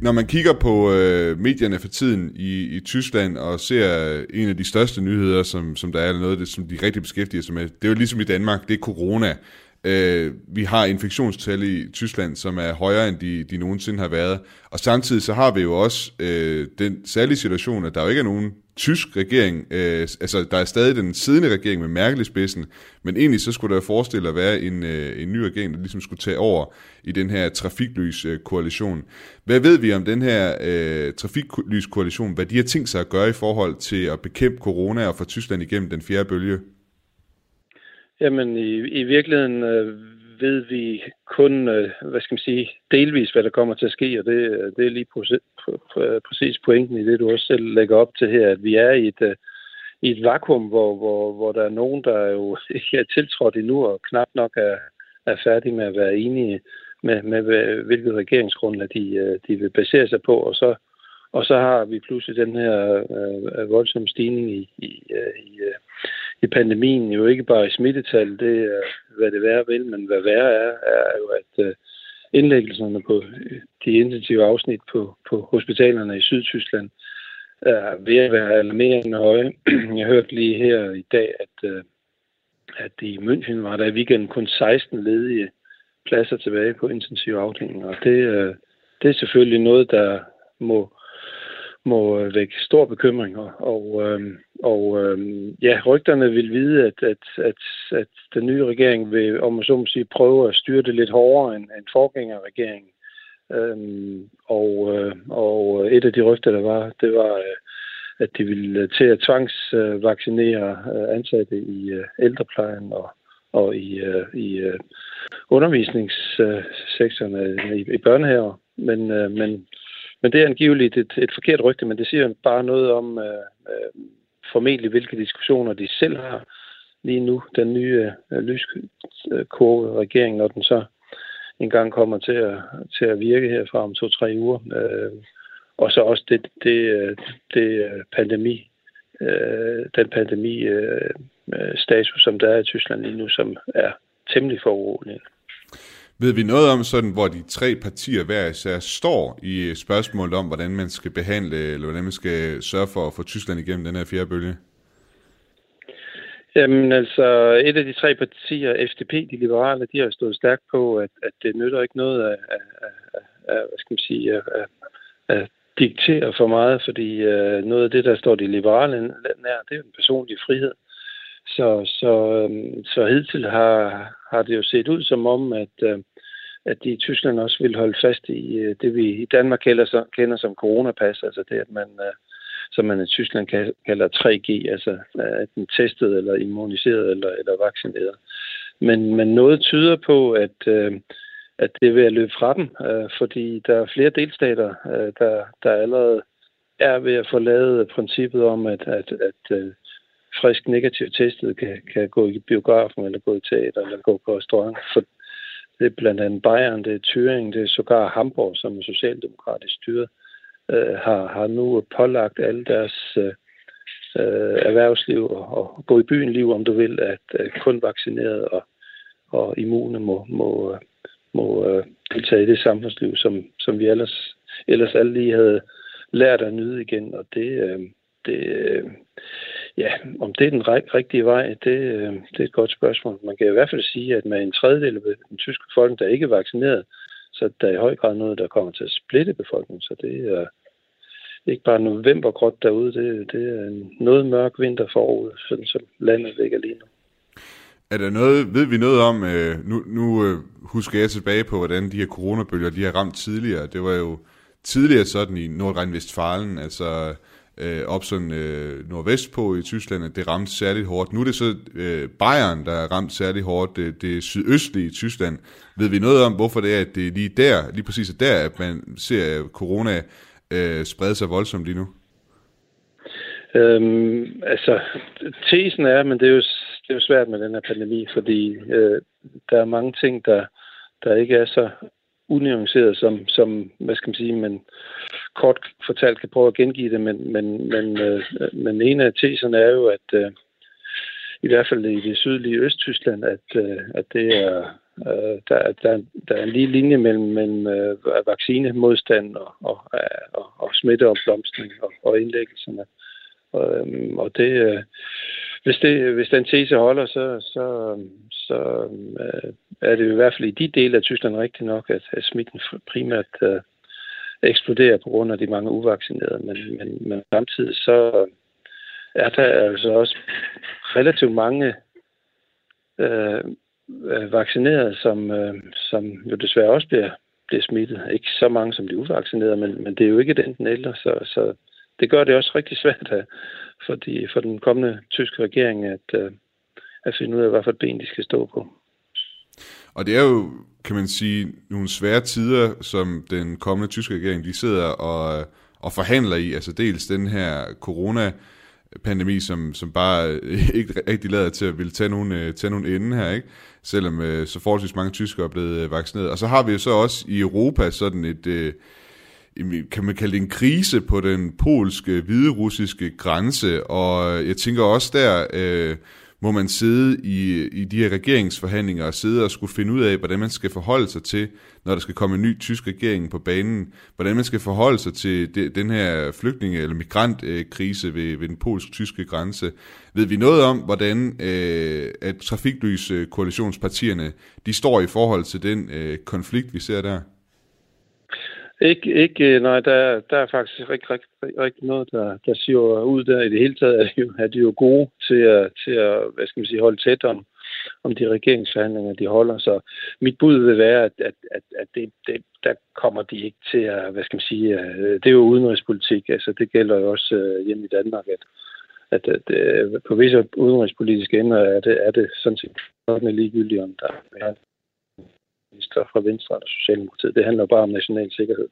Når man kigger på øh, medierne for tiden i, i Tyskland og ser øh, en af de største nyheder, som, som der er, eller noget af det, som de rigtig beskæftiger sig med, det er jo ligesom i Danmark, det er corona. Øh, vi har infektionstal i Tyskland, som er højere, end de, de nogensinde har været. Og samtidig så har vi jo også øh, den særlige situation, at der jo ikke er nogen tysk regering. Øh, altså, der er stadig den siddende regering med Merkel i spidsen, men egentlig så skulle der forestille at være en, øh, en ny regering, der ligesom skulle tage over i den her trafiklys-koalition. Øh, Hvad ved vi om den her øh, trafiklys-koalition? Hvad de har tænkt sig at gøre i forhold til at bekæmpe corona og få Tyskland igennem den fjerde bølge? Jamen, i, i virkeligheden øh, ved vi kun, øh, hvad skal man sige, delvis, hvad der kommer til at ske, og det, øh, det er lige præcis, præcis pointen i det, du også selv lægger op til her, at vi er i et, øh, i et vakuum, hvor, hvor, hvor der er nogen, der jo ikke er tiltrådt endnu, og knap nok er, er færdige med at være enige med, med hvilket regeringsgrundlag de, øh, de vil basere sig på, og så og så har vi pludselig den her øh, øh voldsomme stigning i, i, øh, i, øh, i pandemien, jo ikke bare i smittetal, det er, hvad det værre vil, men hvad værre er, er jo, at øh, indlæggelserne på øh, de intensive afsnit på, på hospitalerne i Sydtyskland er ved at være alarmerende høje. Jeg hørte lige her i dag, at, øh, at i München var der i weekenden kun 16 ledige pladser tilbage på intensive afdelinger, og det, det er selvfølgelig noget, der må må øh, vække stor bekymring. Og, og, øh, og øh, ja, rygterne vil vide, at, at, at, at den nye regering vil, om man så må sige, prøve at styre det lidt hårdere end, end forgængerregeringen. Øhm, og, øh, og et af de rygter, der var, det var, øh, at de ville øh, til at tvangsvaccinere øh, ansatte i øh, ældreplejen og, og i, øh, i øh, øh i, i børnehaver. Men, øh, men men det er angiveligt et, et forkert rygte, men det siger bare noget om øh, øh, formentlig, hvilke diskussioner de selv har lige nu, den nye øh, lyskurve-regering, når den så engang kommer til at, til at virke her fra om to-tre uger. Øh, og så også det, det, øh, det øh, pandemi, øh, den pandemi øh, øh, status, som der er i Tyskland lige nu, som er temmelig foruroligende. Ved vi noget om sådan, hvor de tre partier hver især står i spørgsmålet om, hvordan man skal behandle, eller hvordan man skal sørge for at få Tyskland igennem den her fjerde bølge? Jamen altså, et af de tre partier, FDP, de liberale, de har stået stærkt på, at, at det nytter ikke noget af, af, af, af hvad skal man sige, af, af, af diktere for meget, fordi øh, noget af det, der står de liberale nær, det er en personlig frihed. Så, så, øhm, så hidtil har, har det jo set ud som om, at, øh, at de i Tyskland også vil holde fast i øh, det, vi i Danmark kender som, kender som coronapas, altså det, at man, uh, som man i Tyskland kalder 3G, altså at den testet eller immuniseret eller, eller vaccineret. Men, men noget tyder på, at, at det vil at løbe fra dem, fordi der er flere delstater, der, der allerede er ved at få lavet princippet om, at, at, at uh, frisk negativt testet kan, kan gå i biografen, eller gå i teater, eller gå på restaurant. For det er blandt andet Bayern, det er Thüringen, det er sågar Hamburg, som er socialdemokratisk styret, øh, har, har nu pålagt alle deres øh, øh erhvervsliv og, og gå i byen liv, om du vil, at, øh, kun vaccineret og, og immune må, må, øh, må øh, deltage i det samfundsliv, som, som vi ellers, ellers alle lige havde lært at nyde igen. Og det, øh, det, øh, Ja, om det er den rigtige vej, det, øh, det er et godt spørgsmål. Man kan i hvert fald sige, at med en tredjedel af den tyske befolkning, der ikke er vaccineret, så der er i høj grad noget, der kommer til at splitte befolkningen. Så det er ikke bare novembergråt derude, det, det er en noget mørk vinter forud, sådan som landet ligger lige nu. Er der noget, ved vi noget om, øh, nu, nu øh, husker jeg tilbage på, hvordan de her coronabølger, de har ramt tidligere. Det var jo tidligere sådan i Nordrhein-Westfalen, altså øh, op sådan øh, nordvest på i Tyskland, at det ramte særligt hårdt. Nu er det så øh, Bayern, der er ramt særligt hårdt, det, det sydøstlige Tyskland. Ved vi noget om, hvorfor det er, at det er lige der, lige præcis der, at man ser corona øh, sprede sig voldsomt lige nu? Øhm, altså, tesen er, men det er jo, det er jo svært med den her pandemi, fordi øh, der er mange ting, der, der ikke er så unuanceret, som, som hvad skal man sige, men kort fortalt kan prøve at gengive det, men, men, men, øh, men en af teserne er jo, at øh, i hvert fald i det sydlige Østtyskland, at, øh, at det er, øh, der, der, der er en lige linje mellem, mellem øh, vaccinemodstand og, og, og, og smitteopblomstring og, og indlæggelserne. Og, øh, og det, øh, hvis, det, hvis den tese holder, så, så, så øh, er det i hvert fald i de dele af Tyskland rigtigt nok, at, at smitten primært øh, eksploderer på grund af de mange uvaccinerede. Men, men, men samtidig så er der altså også relativt mange øh, øh, vaccinerede, som, øh, som jo desværre også bliver, bliver smittet. Ikke så mange som de uvaccinerede, men, men det er jo ikke den eller, så, så det gør det også rigtig svært at, for, de, for den kommende tyske regering at, øh, at finde ud af, hvad for et ben de skal stå på. Og det er jo, kan man sige, nogle svære tider, som den kommende tyske regering, de sidder og, og forhandler i. Altså dels den her corona pandemi, som, som bare ikke rigtig lader til at ville tage nogen, øh, tage nogen ende her, ikke? selvom øh, så forholdsvis mange tyskere er blevet øh, vaccineret. Og så har vi jo så også i Europa sådan et, øh, kan man kalde det en krise på den polske, hviderussiske grænse, og jeg tænker også der, øh, må man sidde i, i de her regeringsforhandlinger og sidde og skulle finde ud af, hvordan man skal forholde sig til, når der skal komme en ny tysk regering på banen, hvordan man skal forholde sig til de, den her flygtninge- eller migrantkrise ved, ved den polsk-tyske grænse. Ved vi noget om, hvordan øh, at trafiklys-koalitionspartierne øh, de står i forhold til den øh, konflikt, vi ser der? Ikke, ikke øh, nej, der, der er faktisk rigtig, rigtig, rigtig noget, der, der siger ud der. I det hele taget er de jo, er de jo gode til at, til at hvad skal man sige, holde tæt om, om de regeringsforhandlinger, de holder. Så mit bud vil være, at, at, at, at det, det, der kommer de ikke til at, hvad skal man sige, øh, det er jo udenrigspolitik. Altså, det gælder jo også øh, hjemme i Danmark, at, at, at, at på visse udenrigspolitiske ender er det, er det sådan set ligegyldigt, om der er minister fra Venstre eller Socialdemokratiet. Det handler bare om national sikkerhed.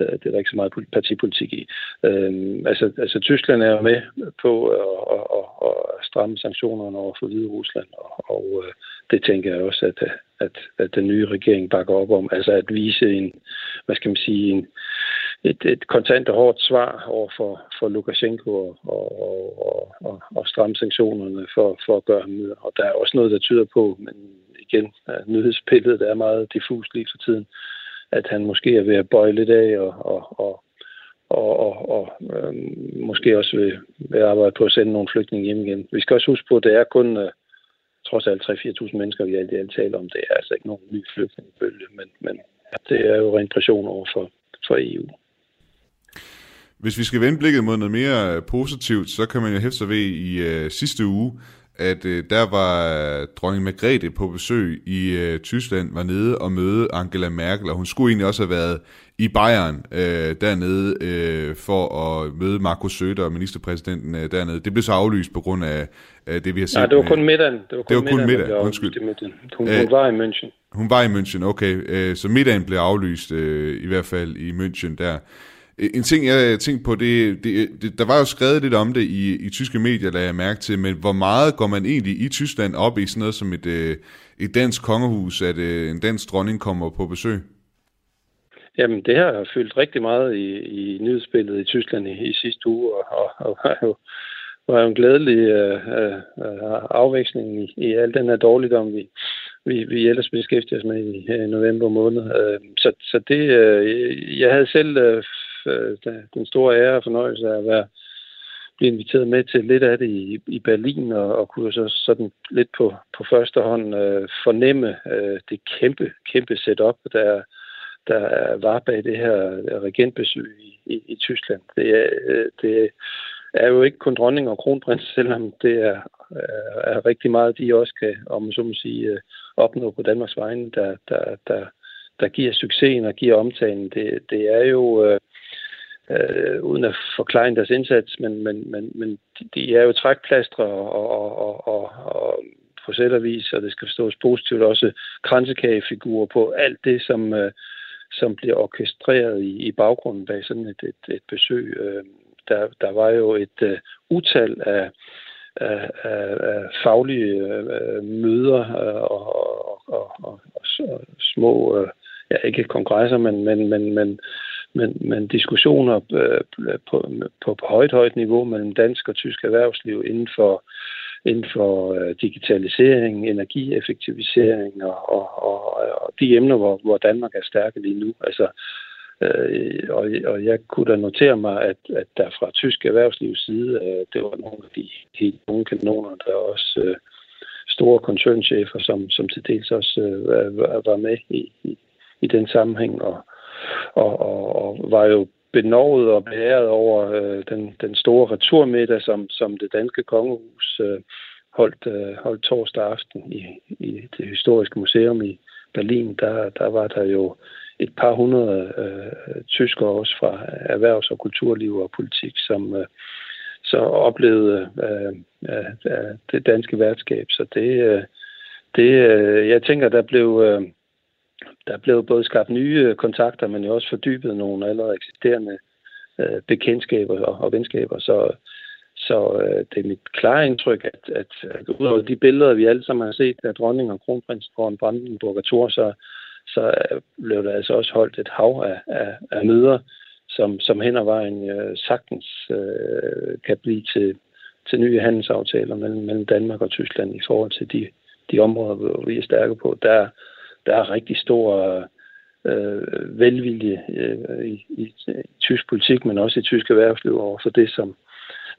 Øh, det er der ikke så meget partipolitik i. Øhm, altså, altså Tyskland er jo med på at, at, at stramme sanktionerne over for Hvide Rusland, og, og øh, det tænker jeg også, at, at, at den nye regering bakker op om. Altså at vise en, hvad skal man sige, en, et, et kontant og hårdt svar over for, for Lukashenko og, og, og, og, og stramme sanktionerne for, for at gøre ham ned. Og der er også noget, der tyder på, men igen, nyhedsbilledet er meget diffus lige for tiden, at han måske er ved at bøje lidt af og, og, og, og, og, og øh, måske også vil, vil arbejde på at sende nogle flygtninge hjem igen. Vi skal også huske på, at det er kun øh, trods alt 3-4.000 mennesker, vi alt i alt taler om. Det er altså ikke nogen ny flygtningebølge, men, men det er jo rent pression over for, for EU. Hvis vi skal vende blikket mod noget mere positivt, så kan man jo hæfte sig ved i øh, sidste uge, at øh, der var øh, dronning Margrethe på besøg i øh, Tyskland, var nede og møde Angela Merkel, og hun skulle egentlig også have været i Bayern øh, dernede øh, for at møde Markus Söder, ministerpræsidenten øh, dernede. Det blev så aflyst på grund af øh, det, vi har set. Nej, det var kun middagen. Det var kun, det var kun middagen, middag. undskyld. Hun, hun var i München. Hun var i München, okay. Øh, så middagen blev aflyst, øh, i hvert fald i München der. Øh, en ting, jeg tænkte på, det, det, det, der var jo skrevet lidt om det i, i tyske medier, lagde jeg mærke til, men hvor meget går man egentlig i Tyskland op i sådan noget som et, øh, et dansk kongehus, at øh, en dansk dronning kommer på besøg? Jamen, det har fyldt rigtig meget i, i nyhedsbilledet i Tyskland i, i sidste uge, og, og, og var, jo, var jo en glædelig øh, øh, afveksling i, i al den her dårligdom, vi, vi, vi ellers beskæftiger os med i, i november måned. Øh, så, så det, øh, jeg havde selv øh, øh, den store ære og fornøjelse af at være blive inviteret med til lidt af det i, i Berlin, og, og kunne så sådan lidt på, på første hånd øh, fornemme øh, det kæmpe, kæmpe setup, der, der var bag det her øh, regentbesøg i, i, i Tyskland. Det er, øh, det er jo ikke kun dronning og kronprins, selvom det er, øh, er rigtig meget, de også kan, om så må sige, øh, opnå på Danmarks vegne, der, der, der, der giver succesen og giver omtalen. Det, det er jo... Øh, uden at forklare deres indsats, men, men, men, men de er jo trækplastre og, og, og, og, og på sættervis, og det skal forstås positivt, også kransekagefigurer på alt det, som, øh, som bliver orkestreret i, i baggrunden bag sådan et, et, et besøg. Øh, der, der var jo et uh, utal af, af, af, af faglige uh, møder uh, og, og, og, og, og små, uh, ja ikke kongresser, men, men, men, men men, men diskussioner øh, på, på, på højt, højt niveau mellem dansk og tysk erhvervsliv inden for, inden for øh, digitalisering, energieffektivisering og, og, og, og de emner, hvor, hvor Danmark er stærke lige nu. Altså, øh, og, og jeg kunne da notere mig, at, at der fra tysk erhvervslivs side, øh, det var nogle af de helt unge kanoner, der også øh, store koncernchefer, som, som til dels også øh, var med i, i, i den sammenhæng. Og, og, og, og var jo benovet og beæret over øh, den, den store returmiddag, som, som det danske kongehus øh, holdt, øh, holdt torsdag aften i, i det historiske museum i Berlin. Der, der var der jo et par hundrede øh, tyskere også fra erhvervs- og kulturliv og politik, som øh, så oplevede øh, øh, det danske værtskab. Så det, øh, det øh, jeg tænker, der blev... Øh, der blev både skabt nye øh, kontakter, men jo også fordybet nogle allerede eksisterende øh, bekendtskaber og, og venskaber. Så, så øh, det er mit klare indtryk, at, at, at udover de billeder, vi alle sammen har set af dronning og kronprins foran og Thor, så, så øh, blev der altså også holdt et hav af, af, af møder, som, som hen ad vejen øh, sagtens øh, kan blive til, til nye handelsaftaler mellem, mellem Danmark og Tyskland i forhold til de, de områder, hvor vi er stærke på. Der, der er rigtig stor øh, velvilje øh, i, i, i tysk politik, men også i tysk erhvervsliv over for det, som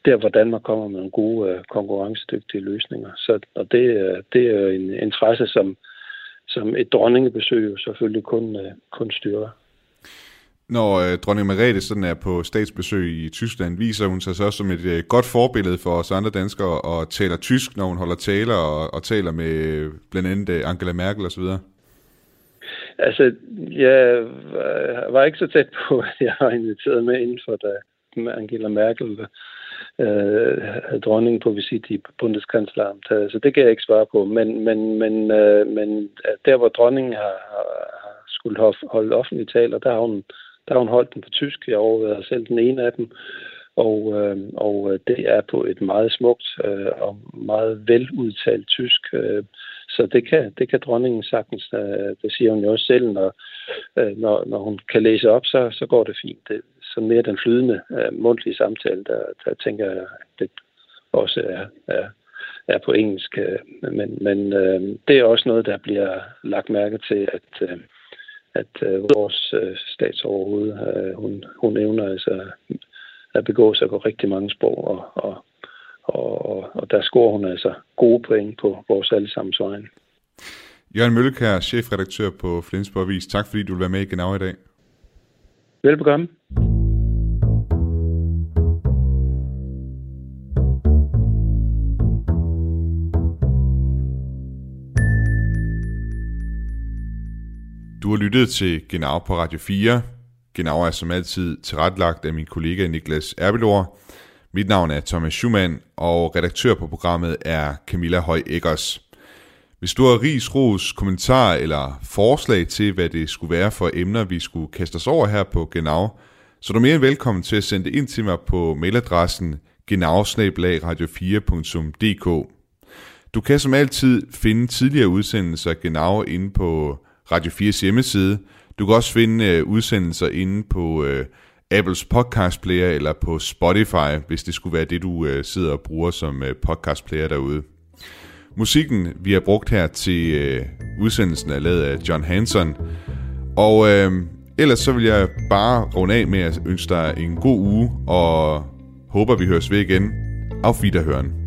der, hvor Danmark kommer med nogle gode øh, konkurrencedygtige løsninger. Så, og det, øh, det er en interesse, som, som et dronningebesøg jo selvfølgelig kun, øh, kun styrer. Når øh, dronning Margrethe sådan er på statsbesøg i Tyskland, viser hun sig så også som et øh, godt forbillede for os andre danskere og taler tysk, når hun holder taler og, og taler med øh, blandt andet øh, Angela Merkel osv.? Altså, jeg øh, var ikke så tæt på, at jeg var inviteret med inden for, da Angela Merkel øh, havde dronningen på visit i bundeskansleramt. Så det kan jeg ikke svare på. Men, men, men, øh, men øh, der, hvor dronningen har, har skulle holde offentlige taler, der har, hun, der har hun holdt den på tysk. Jeg overvejede selv den ene af dem. Og, øh, og øh, det er på et meget smukt øh, og meget veludtalt tysk. Øh, så det kan, det kan dronningen sagtens. Øh, det siger hun jo også selv, når, øh, når, når hun kan læse op, så, så går det fint. Det, så mere den flydende øh, mundtlige samtale, der, der tænker jeg, det også er, er, er på engelsk. Men, men det er også noget, der bliver lagt mærke til, at, at vores statsoverhoved, hun, hun evner altså at begå sig på rigtig mange sprog, og, og, og, og der scorer hun altså gode point på vores allesammens vejen. Jørgen Møllekær, chefredaktør på Flensborg Avis. Tak fordi du vil være med i Genau i dag. Velbekomme. Du har lyttet til Genau på Radio 4. Genau er som altid tilrettelagt af min kollega Niklas Erbelor. Mit navn er Thomas Schumann, og redaktør på programmet er Camilla Høj Eggers. Hvis du har ris, ros, kommentar eller forslag til, hvad det skulle være for emner, vi skulle kaste os over her på Genau, så er du mere end velkommen til at sende det ind til mig på mailadressen genau-radio4.dk. Du kan som altid finde tidligere udsendelser Genau inde på Radio 4's hjemmeside. Du kan også finde øh, udsendelser inde på øh, Apples podcast player eller på Spotify, hvis det skulle være det, du øh, sidder og bruger som øh, podcast player derude. Musikken, vi har brugt her til øh, udsendelsen, er lavet af John Hanson. Og øh, ellers så vil jeg bare runde af med at ønske dig en god uge, og håber vi høres ved igen. Auf Wiederhören.